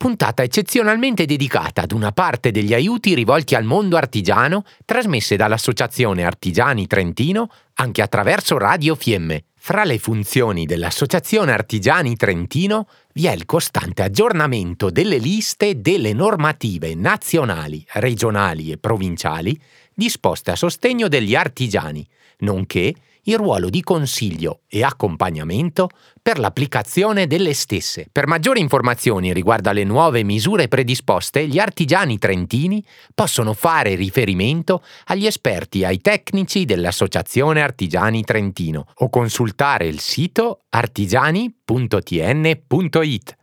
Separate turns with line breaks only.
puntata eccezionalmente dedicata ad una parte degli aiuti rivolti al mondo artigiano trasmesse dall'Associazione Artigiani Trentino anche attraverso Radio Fiemme. Fra le funzioni dell'Associazione Artigiani Trentino vi è il costante aggiornamento delle liste delle normative nazionali, regionali e provinciali disposte a sostegno degli artigiani, nonché il ruolo di consiglio e accompagnamento per l'applicazione delle stesse. Per maggiori informazioni riguardo alle nuove misure predisposte, gli artigiani trentini possono fare riferimento agli esperti e ai tecnici dell'Associazione Artigiani Trentino o consultare il sito artigiani.tn.it.